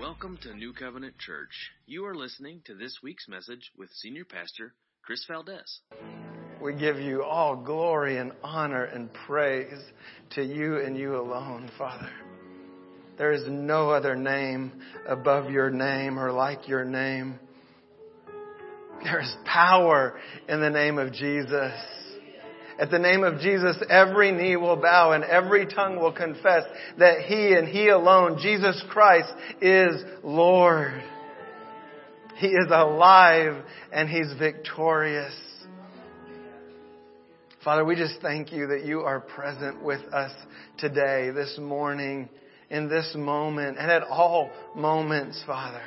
Welcome to New Covenant Church. You are listening to this week's message with Senior Pastor Chris Valdez. We give you all glory and honor and praise to you and you alone, Father. There is no other name above your name or like your name. There is power in the name of Jesus. At the name of Jesus, every knee will bow and every tongue will confess that He and He alone, Jesus Christ, is Lord. He is alive and He's victorious. Father, we just thank you that you are present with us today, this morning, in this moment, and at all moments, Father.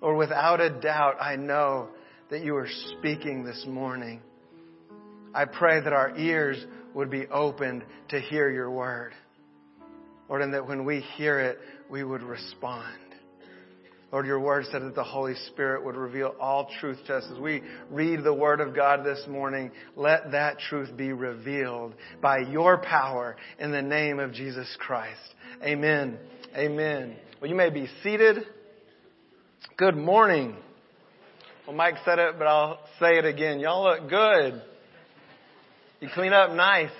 Or without a doubt, I know that you are speaking this morning. I pray that our ears would be opened to hear your word. Lord, and that when we hear it, we would respond. Lord, your word said that the Holy Spirit would reveal all truth to us. As we read the word of God this morning, let that truth be revealed by your power in the name of Jesus Christ. Amen. Amen. Well, you may be seated. Good morning. Well, Mike said it, but I'll say it again. Y'all look good. You clean up nice.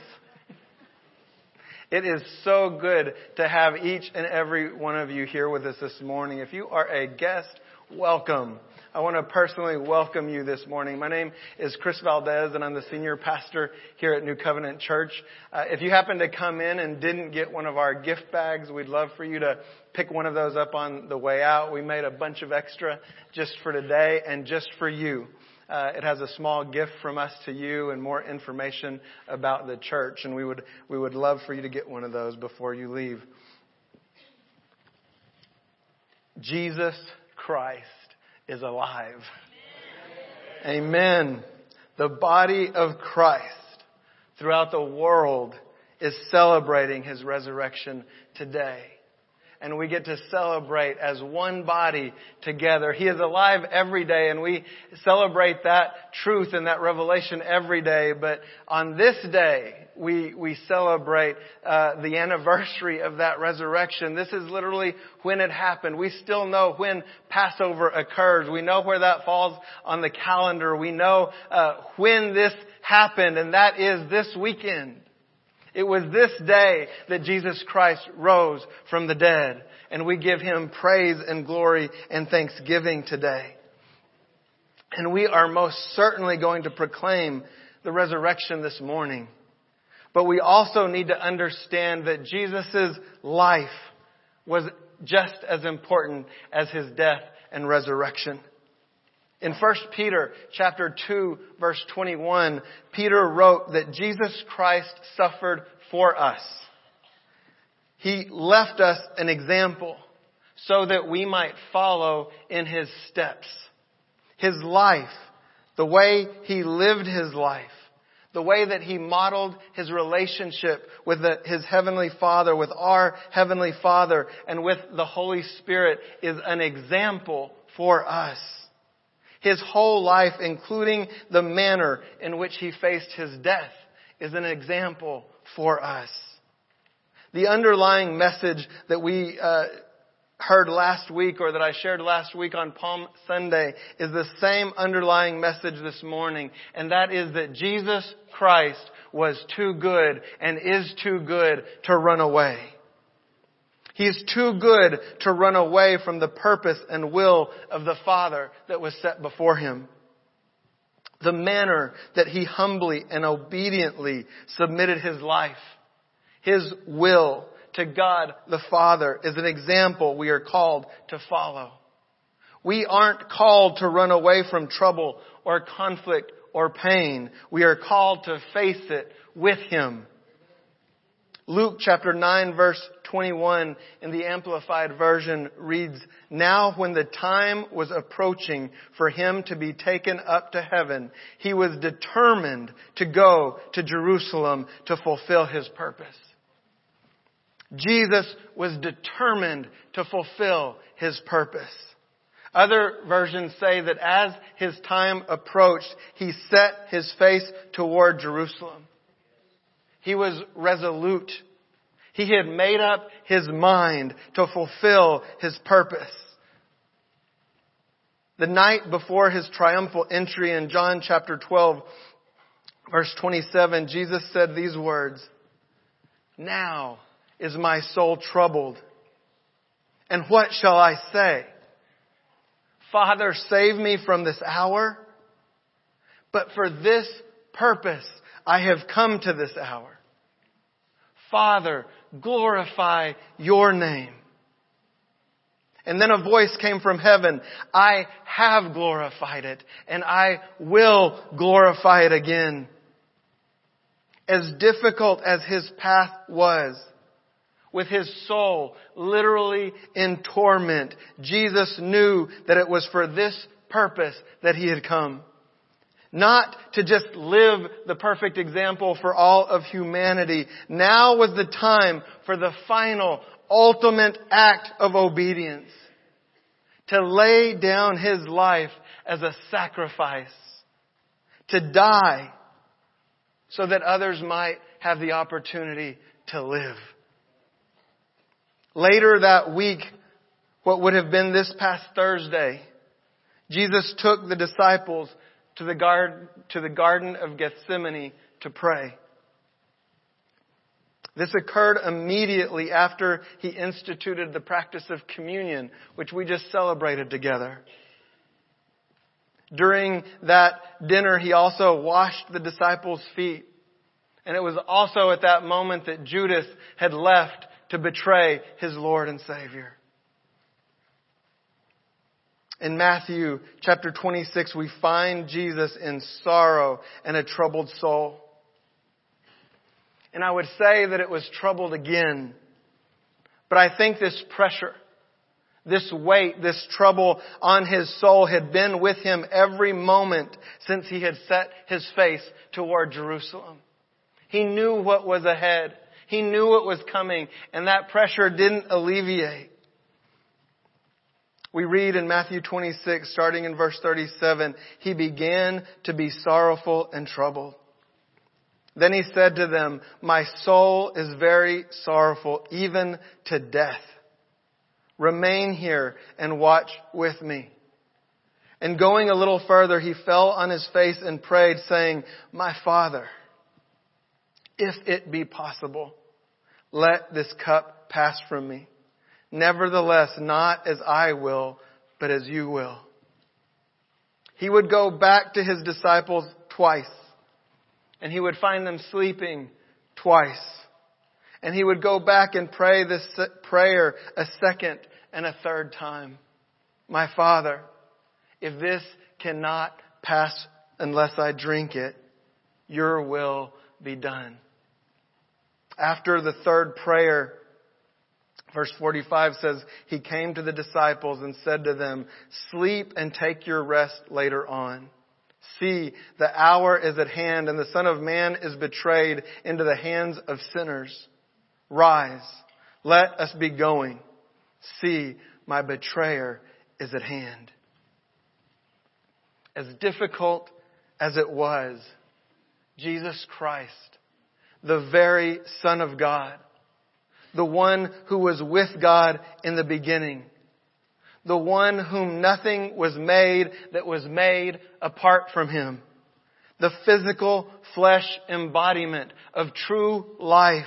It is so good to have each and every one of you here with us this morning. If you are a guest, welcome. I want to personally welcome you this morning. My name is Chris Valdez and I'm the senior pastor here at New Covenant Church. Uh, if you happen to come in and didn't get one of our gift bags, we'd love for you to pick one of those up on the way out. We made a bunch of extra just for today and just for you. Uh, it has a small gift from us to you and more information about the church, and we would we would love for you to get one of those before you leave. Jesus Christ is alive. Amen. Amen. The body of Christ throughout the world is celebrating his resurrection today and we get to celebrate as one body together. He is alive every day and we celebrate that truth and that revelation every day. But on this day, we, we celebrate uh, the anniversary of that resurrection. This is literally when it happened. We still know when Passover occurs. We know where that falls on the calendar. We know uh, when this happened and that is this weekend. It was this day that Jesus Christ rose from the dead, and we give him praise and glory and thanksgiving today. And we are most certainly going to proclaim the resurrection this morning. But we also need to understand that Jesus' life was just as important as his death and resurrection. In 1 Peter chapter 2 verse 21, Peter wrote that Jesus Christ suffered for us. He left us an example so that we might follow in his steps. His life, the way he lived his life, the way that he modeled his relationship with the, his heavenly father, with our heavenly father, and with the Holy Spirit is an example for us. His whole life, including the manner in which he faced his death, is an example for us. The underlying message that we uh, heard last week or that I shared last week on Palm Sunday is the same underlying message this morning, and that is that Jesus Christ was too good and is too good to run away. He's too good to run away from the purpose and will of the Father that was set before him. The manner that he humbly and obediently submitted his life, his will to God the Father is an example we are called to follow. We aren't called to run away from trouble or conflict or pain. We are called to face it with Him Luke chapter 9 verse 21 in the Amplified Version reads, Now when the time was approaching for him to be taken up to heaven, he was determined to go to Jerusalem to fulfill his purpose. Jesus was determined to fulfill his purpose. Other versions say that as his time approached, he set his face toward Jerusalem. He was resolute. He had made up his mind to fulfill his purpose. The night before his triumphal entry in John chapter 12, verse 27, Jesus said these words, Now is my soul troubled. And what shall I say? Father, save me from this hour. But for this purpose, I have come to this hour. Father, glorify your name. And then a voice came from heaven. I have glorified it and I will glorify it again. As difficult as his path was, with his soul literally in torment, Jesus knew that it was for this purpose that he had come. Not to just live the perfect example for all of humanity. Now was the time for the final, ultimate act of obedience. To lay down his life as a sacrifice. To die so that others might have the opportunity to live. Later that week, what would have been this past Thursday, Jesus took the disciples to the, garden, to the Garden of Gethsemane to pray. This occurred immediately after he instituted the practice of communion, which we just celebrated together. During that dinner, he also washed the disciples' feet. And it was also at that moment that Judas had left to betray his Lord and Savior. In Matthew chapter 26, we find Jesus in sorrow and a troubled soul. And I would say that it was troubled again. But I think this pressure, this weight, this trouble on his soul had been with him every moment since he had set his face toward Jerusalem. He knew what was ahead. He knew what was coming, and that pressure didn't alleviate. We read in Matthew 26, starting in verse 37, he began to be sorrowful and troubled. Then he said to them, My soul is very sorrowful, even to death. Remain here and watch with me. And going a little further, he fell on his face and prayed, saying, My father, if it be possible, let this cup pass from me. Nevertheless, not as I will, but as you will. He would go back to his disciples twice, and he would find them sleeping twice. And he would go back and pray this prayer a second and a third time. My Father, if this cannot pass unless I drink it, your will be done. After the third prayer, Verse 45 says, He came to the disciples and said to them, Sleep and take your rest later on. See, the hour is at hand and the Son of Man is betrayed into the hands of sinners. Rise, let us be going. See, my betrayer is at hand. As difficult as it was, Jesus Christ, the very Son of God, the one who was with God in the beginning, the one whom nothing was made that was made apart from him, the physical flesh embodiment of true life,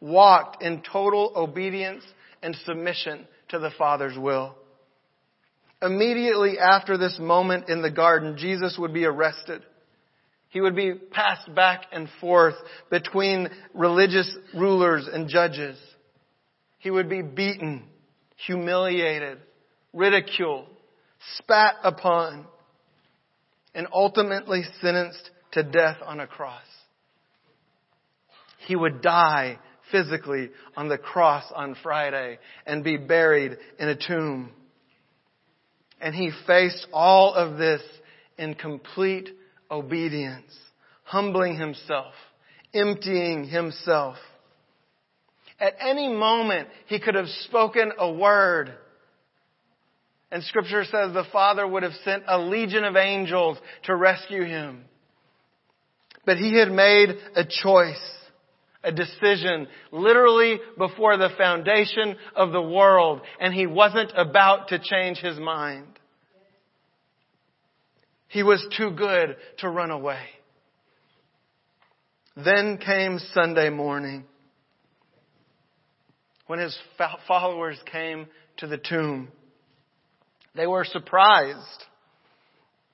walked in total obedience and submission to the Father's will. Immediately after this moment in the garden, Jesus would be arrested. He would be passed back and forth between religious rulers and judges. He would be beaten, humiliated, ridiculed, spat upon, and ultimately sentenced to death on a cross. He would die physically on the cross on Friday and be buried in a tomb. And he faced all of this in complete obedience, humbling himself, emptying himself at any moment, he could have spoken a word. And scripture says the Father would have sent a legion of angels to rescue him. But he had made a choice, a decision literally before the foundation of the world, and he wasn't about to change his mind. He was too good to run away. Then came Sunday morning when his followers came to the tomb. They were surprised.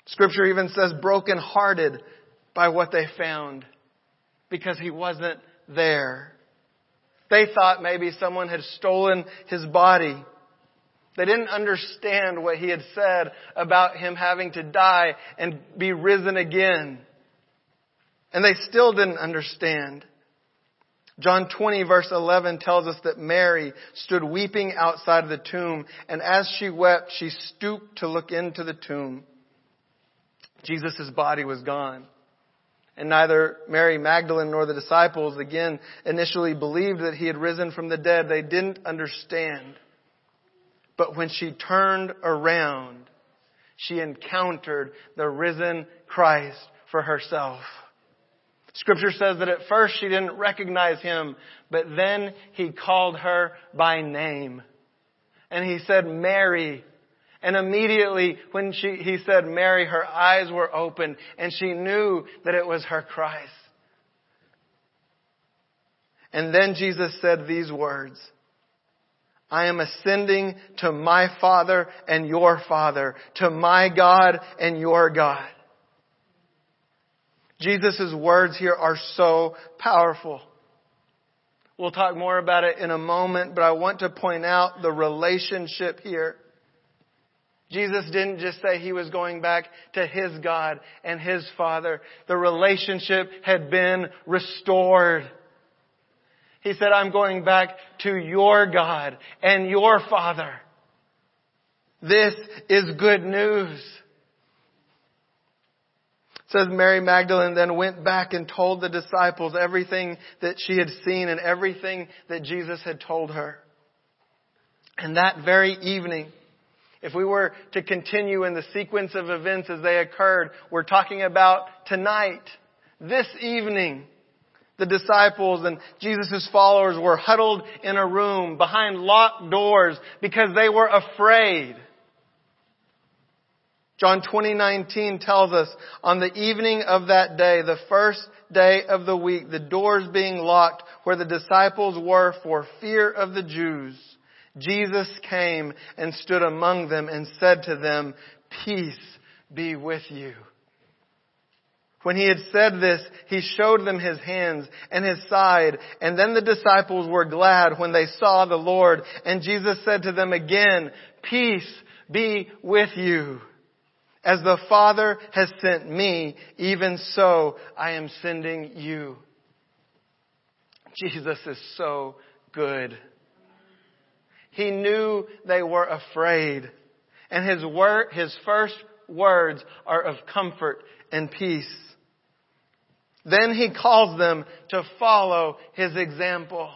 Scripture even says broken-hearted by what they found because he wasn't there. They thought maybe someone had stolen his body. They didn't understand what he had said about him having to die and be risen again. And they still didn't understand. John 20 verse 11 tells us that Mary stood weeping outside of the tomb, and as she wept, she stooped to look into the tomb. Jesus' body was gone. And neither Mary Magdalene nor the disciples again initially believed that he had risen from the dead. They didn't understand. But when she turned around, she encountered the risen Christ for herself. Scripture says that at first she didn't recognize him, but then he called her by name. And he said, Mary. And immediately when she, he said Mary, her eyes were open and she knew that it was her Christ. And then Jesus said these words, I am ascending to my Father and your Father, to my God and your God. Jesus' words here are so powerful. We'll talk more about it in a moment, but I want to point out the relationship here. Jesus didn't just say he was going back to his God and his Father. The relationship had been restored. He said, I'm going back to your God and your Father. This is good news says Mary Magdalene then went back and told the disciples everything that she had seen and everything that Jesus had told her. And that very evening, if we were to continue in the sequence of events as they occurred, we're talking about tonight, this evening, the disciples and Jesus' followers were huddled in a room behind locked doors because they were afraid. John 20:19 tells us, on the evening of that day, the first day of the week, the doors being locked where the disciples were for fear of the Jews, Jesus came and stood among them and said to them, peace be with you. When he had said this, he showed them his hands and his side, and then the disciples were glad when they saw the Lord, and Jesus said to them again, peace be with you. As the Father has sent me, even so I am sending you. Jesus is so good. He knew they were afraid. And his word, his first words are of comfort and peace. Then he calls them to follow his example.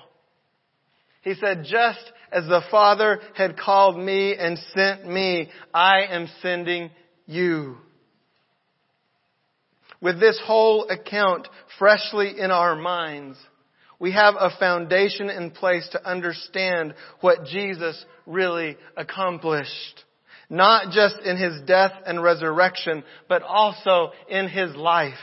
He said, just as the Father had called me and sent me, I am sending you. With this whole account freshly in our minds, we have a foundation in place to understand what Jesus really accomplished. Not just in His death and resurrection, but also in His life.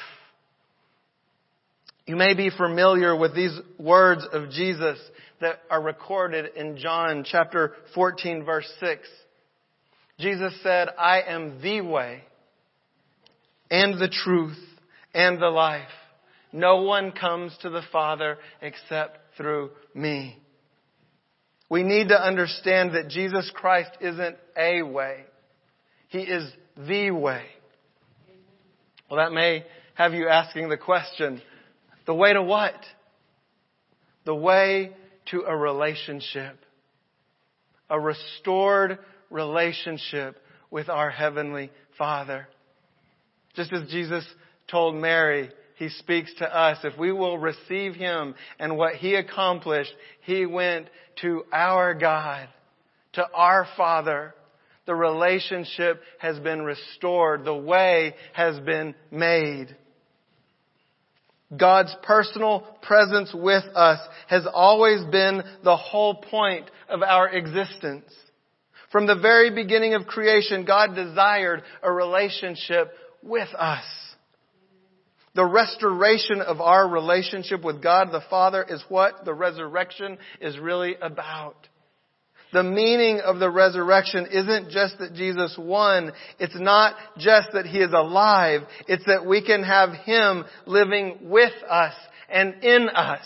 You may be familiar with these words of Jesus that are recorded in John chapter 14 verse 6. Jesus said, I am the way and the truth and the life. No one comes to the Father except through me. We need to understand that Jesus Christ isn't a way. He is the way. Well, that may have you asking the question, the way to what? The way to a relationship. A restored relationship with our Heavenly Father. Just as Jesus told Mary, He speaks to us. If we will receive Him and what He accomplished, He went to our God, to our Father. The relationship has been restored. The way has been made. God's personal presence with us has always been the whole point of our existence. From the very beginning of creation, God desired a relationship with us. The restoration of our relationship with God the Father is what the resurrection is really about. The meaning of the resurrection isn't just that Jesus won. It's not just that He is alive. It's that we can have Him living with us and in us.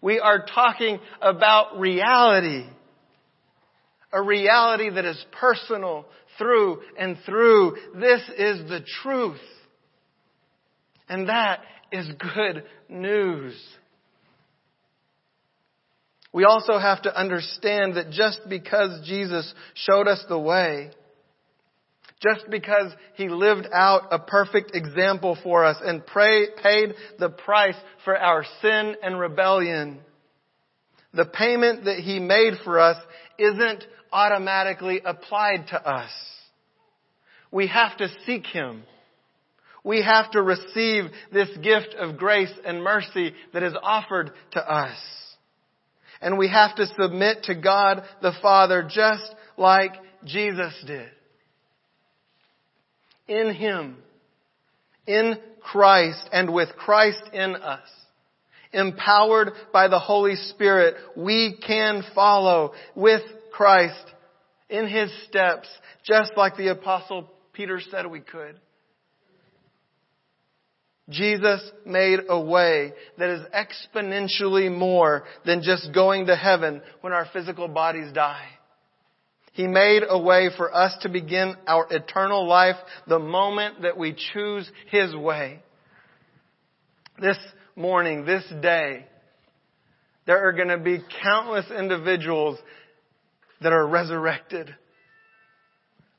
We are talking about reality. A reality that is personal through and through. This is the truth. And that is good news. We also have to understand that just because Jesus showed us the way, just because He lived out a perfect example for us and pray, paid the price for our sin and rebellion, the payment that He made for us isn't automatically applied to us. We have to seek Him. We have to receive this gift of grace and mercy that is offered to us. And we have to submit to God the Father just like Jesus did. In Him, in Christ, and with Christ in us, empowered by the Holy Spirit, we can follow with Christ in His steps, just like the Apostle Peter said we could. Jesus made a way that is exponentially more than just going to heaven when our physical bodies die. He made a way for us to begin our eternal life the moment that we choose His way. This morning, this day, there are going to be countless individuals that are resurrected.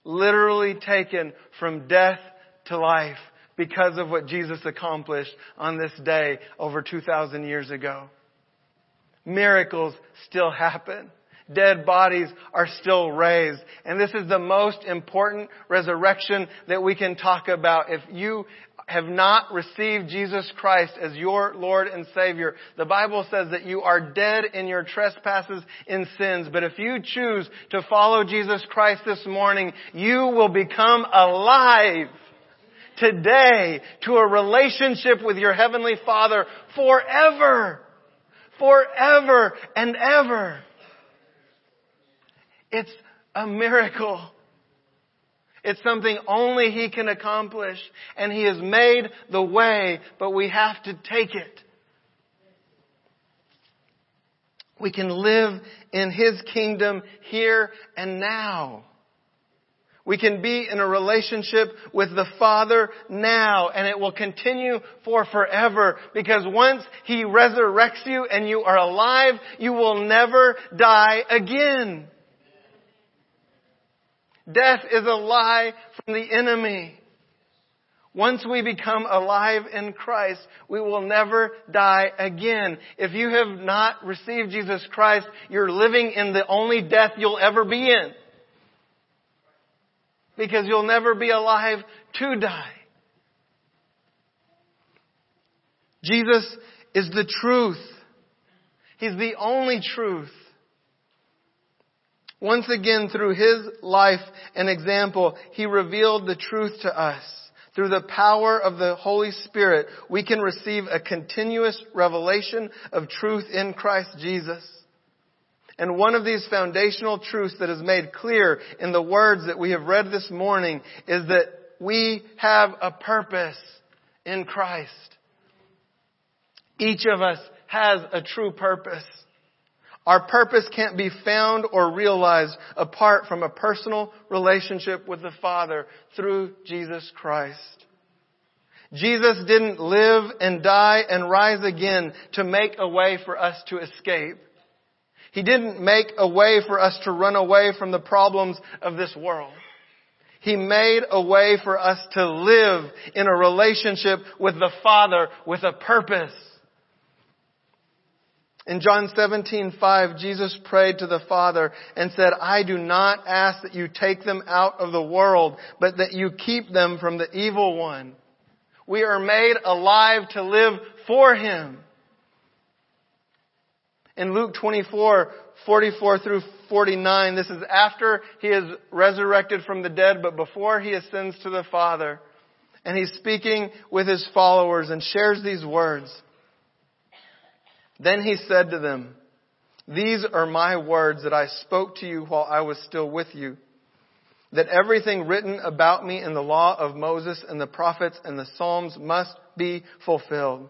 Literally taken from death to life because of what Jesus accomplished on this day over 2,000 years ago. Miracles still happen. Dead bodies are still raised. And this is the most important resurrection that we can talk about. If you have not received Jesus Christ as your Lord and Savior, the Bible says that you are dead in your trespasses and sins. But if you choose to follow Jesus Christ this morning, you will become alive today to a relationship with your Heavenly Father forever. Forever and ever. It's a miracle. It's something only He can accomplish. And He has made the way, but we have to take it. We can live in His kingdom here and now. We can be in a relationship with the Father now and it will continue for forever because once He resurrects you and you are alive, you will never die again. Death is a lie from the enemy. Once we become alive in Christ, we will never die again. If you have not received Jesus Christ, you're living in the only death you'll ever be in because you'll never be alive to die. Jesus is the truth. He's the only truth. Once again, through His life and example, He revealed the truth to us. Through the power of the Holy Spirit, we can receive a continuous revelation of truth in Christ Jesus. And one of these foundational truths that is made clear in the words that we have read this morning is that we have a purpose in Christ. Each of us has a true purpose. Our purpose can't be found or realized apart from a personal relationship with the Father through Jesus Christ. Jesus didn't live and die and rise again to make a way for us to escape. He didn't make a way for us to run away from the problems of this world. He made a way for us to live in a relationship with the Father with a purpose. In John 17:5, Jesus prayed to the Father and said, "I do not ask that you take them out of the world, but that you keep them from the evil one." We are made alive to live for Him. In Luke 24, 44 through 49, this is after He is resurrected from the dead, but before He ascends to the Father. And He's speaking with His followers and shares these words. Then He said to them, These are my words that I spoke to you while I was still with you that everything written about me in the law of Moses and the prophets and the Psalms must be fulfilled.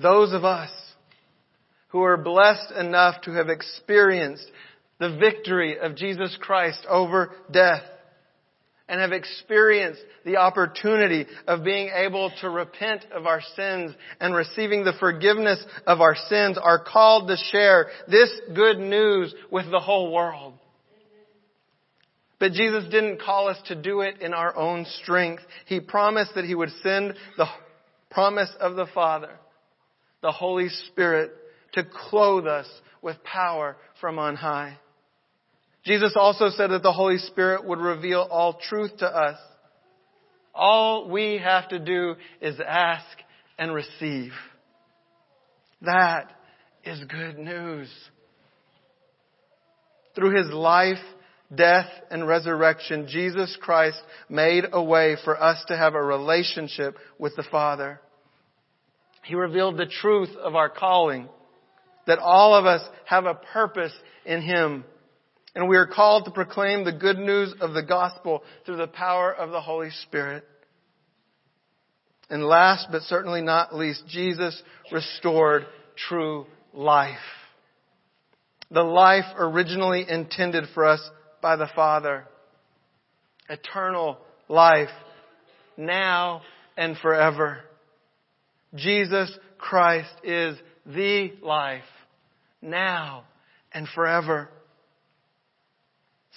Those of us who are blessed enough to have experienced the victory of Jesus Christ over death and have experienced the opportunity of being able to repent of our sins and receiving the forgiveness of our sins are called to share this good news with the whole world. But Jesus didn't call us to do it in our own strength. He promised that He would send the promise of the Father, the Holy Spirit, to clothe us with power from on high. Jesus also said that the Holy Spirit would reveal all truth to us. All we have to do is ask and receive. That is good news. Through his life, death, and resurrection, Jesus Christ made a way for us to have a relationship with the Father. He revealed the truth of our calling, that all of us have a purpose in Him and we are called to proclaim the good news of the gospel through the power of the Holy Spirit. And last but certainly not least, Jesus restored true life. The life originally intended for us by the Father. Eternal life, now and forever. Jesus Christ is the life, now and forever.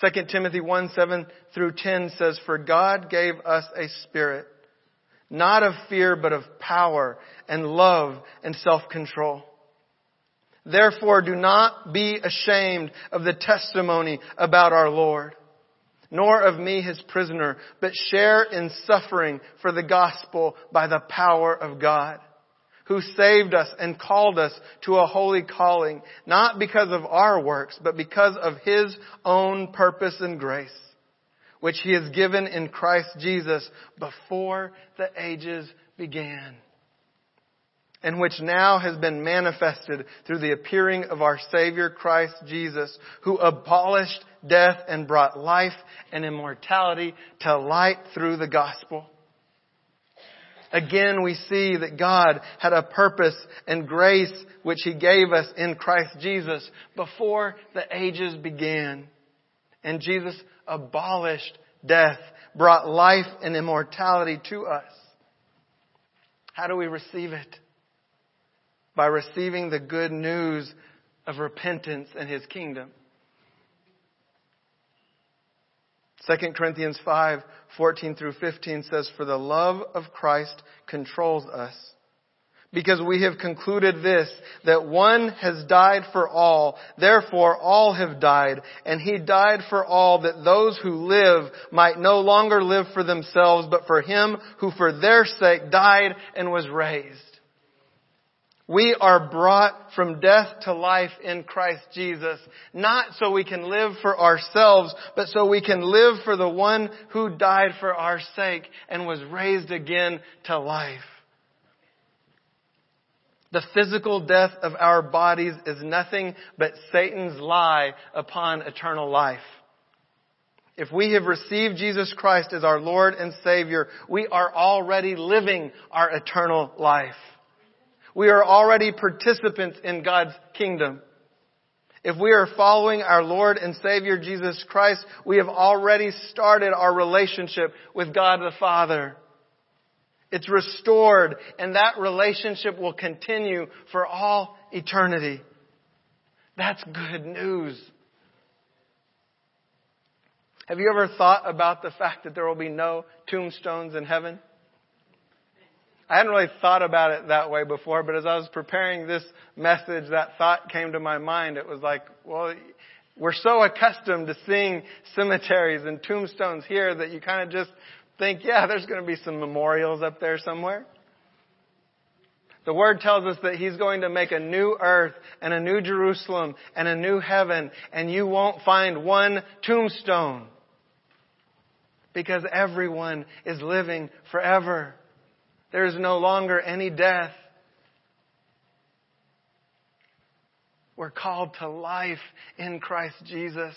2 Timothy 1, 7 through 10 says, For God gave us a spirit, not of fear, but of power and love and self-control. Therefore do not be ashamed of the testimony about our Lord, nor of me his prisoner, but share in suffering for the gospel by the power of God who saved us and called us to a holy calling, not because of our works, but because of His own purpose and grace, which He has given in Christ Jesus before the ages began, and which now has been manifested through the appearing of our Savior Christ Jesus, who abolished death and brought life and immortality to light through the gospel Again, we see that God had a purpose and grace which He gave us in Christ Jesus before the ages began. And Jesus abolished death, brought life and immortality to us. How do we receive it? By receiving the good news of repentance and His kingdom. 2 Corinthians 5, 14 through 15 says, For the love of Christ controls us. Because we have concluded this, that one has died for all, therefore all have died, and he died for all that those who live might no longer live for themselves, but for him who for their sake died and was raised. We are brought from death to life in Christ Jesus, not so we can live for ourselves, but so we can live for the one who died for our sake and was raised again to life. The physical death of our bodies is nothing but Satan's lie upon eternal life. If we have received Jesus Christ as our Lord and Savior, we are already living our eternal life. We are already participants in God's kingdom. If we are following our Lord and Savior Jesus Christ, we have already started our relationship with God the Father. It's restored, and that relationship will continue for all eternity. That's good news. Have you ever thought about the fact that there will be no tombstones in heaven? I hadn't really thought about it that way before, but as I was preparing this message, that thought came to my mind. It was like, well, we're so accustomed to seeing cemeteries and tombstones here that you kind of just think, yeah, there's going to be some memorials up there somewhere. The Word tells us that He's going to make a new earth and a new Jerusalem and a new heaven, and you won't find one tombstone. Because everyone is living forever. There is no longer any death. We're called to life in Christ Jesus.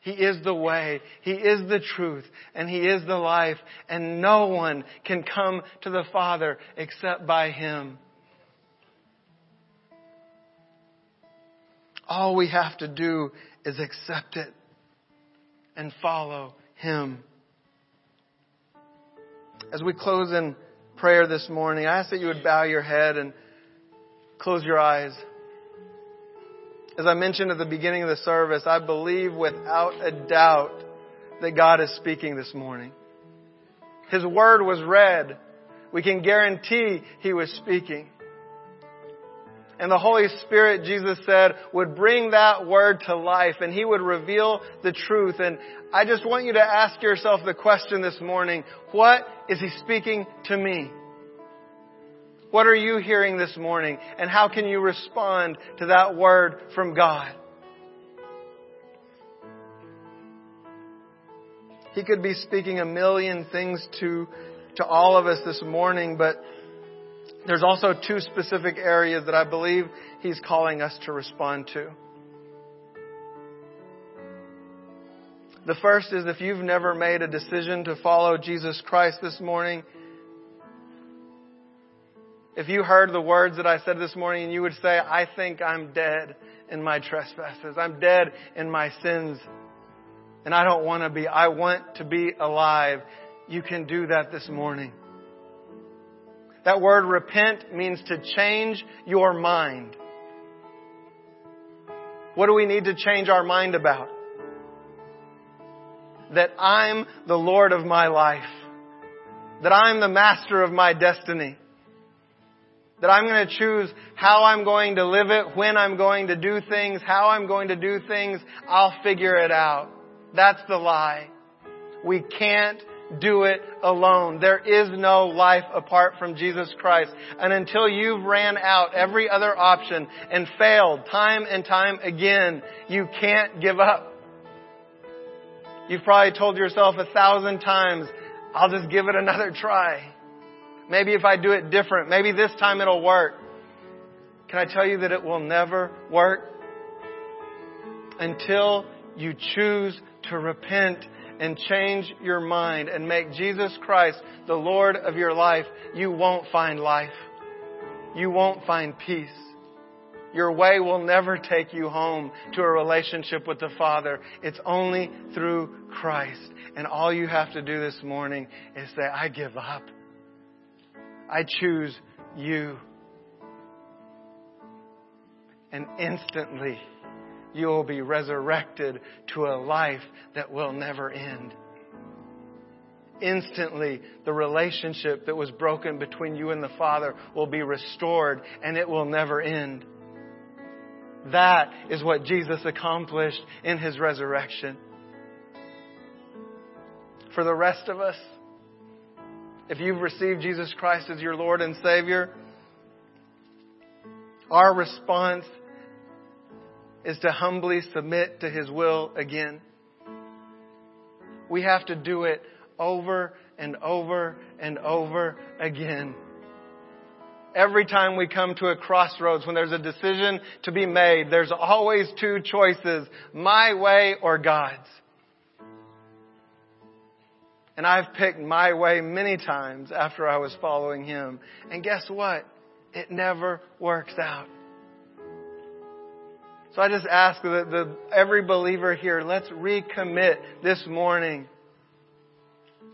He is the way, He is the truth, and He is the life, and no one can come to the Father except by Him. All we have to do is accept it and follow Him. As we close in prayer this morning, I ask that you would bow your head and close your eyes. As I mentioned at the beginning of the service, I believe without a doubt that God is speaking this morning. His word was read. We can guarantee He was speaking. And the Holy Spirit, Jesus said, would bring that word to life and He would reveal the truth. And I just want you to ask yourself the question this morning, what is He speaking to me? What are you hearing this morning? And how can you respond to that word from God? He could be speaking a million things to, to all of us this morning, but there's also two specific areas that I believe He's calling us to respond to. The first is if you've never made a decision to follow Jesus Christ this morning, if you heard the words that I said this morning and you would say, I think I'm dead in my trespasses. I'm dead in my sins. And I don't want to be. I want to be alive. You can do that this morning. That word repent means to change your mind. What do we need to change our mind about? That I'm the Lord of my life. That I'm the master of my destiny that I'm going to choose how I'm going to live it, when I'm going to do things, how I'm going to do things. I'll figure it out. That's the lie. We can't do it alone. There is no life apart from Jesus Christ. And until you've ran out every other option and failed time and time again, you can't give up. You've probably told yourself a thousand times, I'll just give it another try. Maybe if I do it different, maybe this time it'll work. Can I tell you that it will never work? Until you choose to repent and change your mind and make Jesus Christ the Lord of your life, you won't find life. You won't find peace. Your way will never take you home to a relationship with the Father. It's only through Christ. And all you have to do this morning is say, I give up. I choose you. And instantly, you will be resurrected to a life that will never end. Instantly, the relationship that was broken between you and the Father will be restored and it will never end. That is what Jesus accomplished in His resurrection. For the rest of us, if you've received Jesus Christ as your Lord and Savior, our response is to humbly submit to His will again. We have to do it over and over and over again. Every time we come to a crossroads, when there's a decision to be made, there's always two choices, my way or God's. And I've picked my way many times after I was following him. And guess what? It never works out. So I just ask that the, every believer here, let's recommit this morning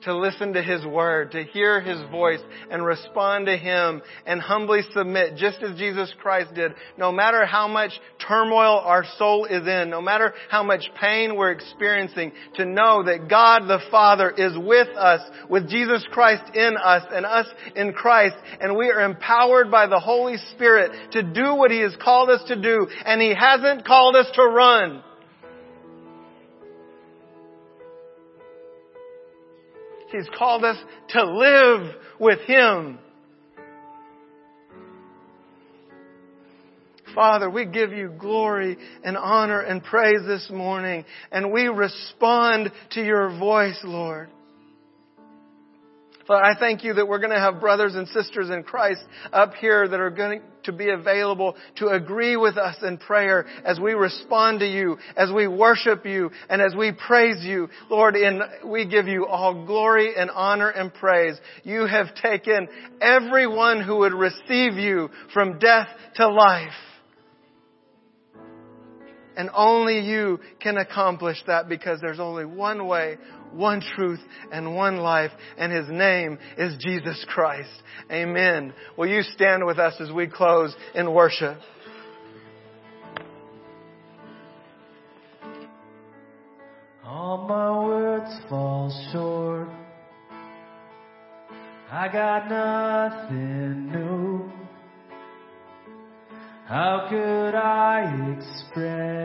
to listen to His Word, to hear His voice and respond to Him and humbly submit just as Jesus Christ did. No matter how much turmoil our soul is in, no matter how much pain we're experiencing, to know that God the Father is with us, with Jesus Christ in us and us in Christ, and we are empowered by the Holy Spirit to do what He has called us to do, and He hasn't called us to run. He's called us to live with Him. Father, we give you glory and honor and praise this morning, and we respond to your voice, Lord. Father, I thank you that we're going to have brothers and sisters in Christ up here that are going to be available to agree with us in prayer as we respond to you, as we worship you, and as we praise you. Lord, and we give you all glory and honor and praise. You have taken everyone who would receive you from death to life. And only you can accomplish that because there's only one way, one truth, and one life, and His name is Jesus Christ. Amen. Will you stand with us as we close in worship? All my words fall short. I got nothing new. How could I express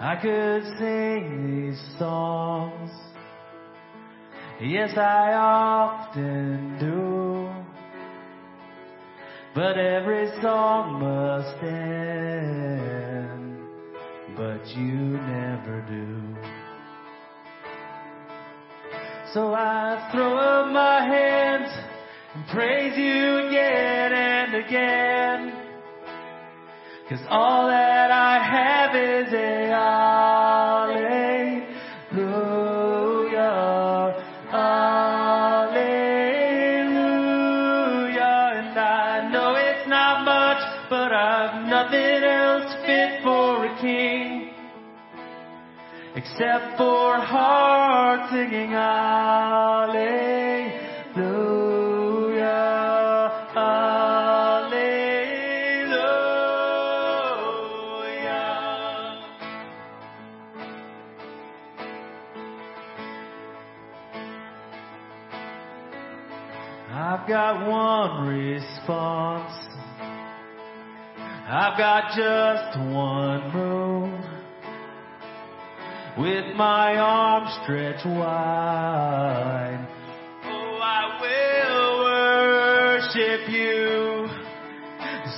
I could sing these songs. Yes, I often do. But every song must end. But you never do. So I throw up my hands and praise you again and again. Cause all that I have is a hallelujah. Hallelujah. And I know it's not much, but I've nothing else fit for a king except for heart singing hallelujah, I've got one response. I've got just one move with my arms stretched wide. Oh, I will worship you.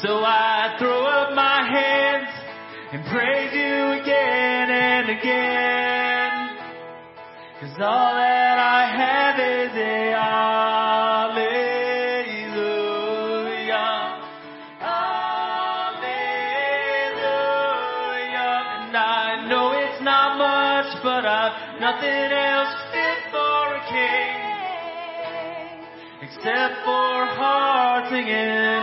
So I throw up my hands and praise you again and again. Cause all that I have is a nothing else fit for a king except for heart singing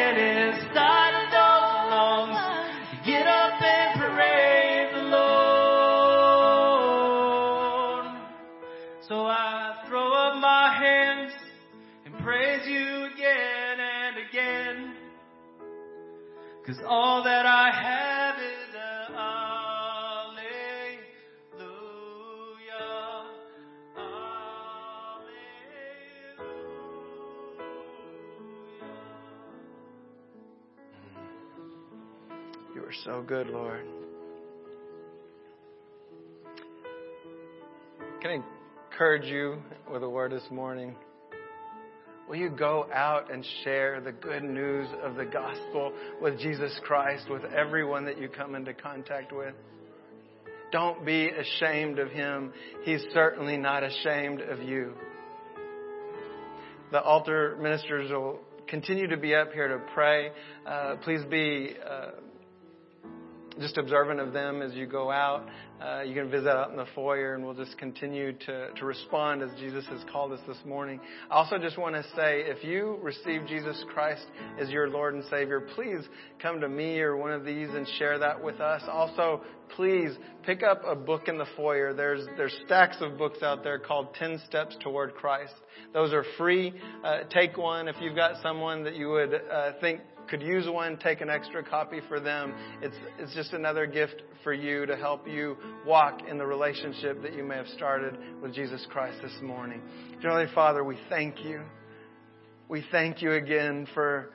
all that I have is a hallelujah. Hallelujah. You are so good, Lord. Can I encourage you with a word this morning? Will you go out and share the good news of the gospel with Jesus Christ with everyone that you come into contact with? Don't be ashamed of him. He's certainly not ashamed of you. The altar ministers will continue to be up here to pray. Uh, please be uh, just observant of them as you go out. Uh, you can visit out in the foyer, and we'll just continue to, to respond as Jesus has called us this morning. I also just want to say if you receive Jesus Christ as your Lord and Savior, please come to me or one of these and share that with us. Also, please pick up a book in the foyer. There's, there's stacks of books out there called 10 Steps Toward Christ. Those are free. Uh, take one. If you've got someone that you would uh, think could use one, take an extra copy for them. It's, it's just another gift for you to help you walk in the relationship that you may have started with Jesus Christ this morning. Dear Father, we thank you. We thank you again for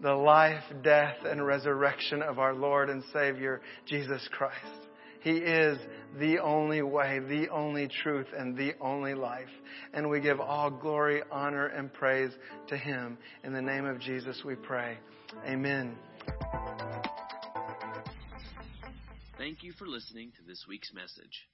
the life, death, and resurrection of our Lord and Savior, Jesus Christ. He is the only way, the only truth, and the only life. And we give all glory, honor, and praise to Him. In the name of Jesus we pray. Amen. Thank you for listening to this week's message.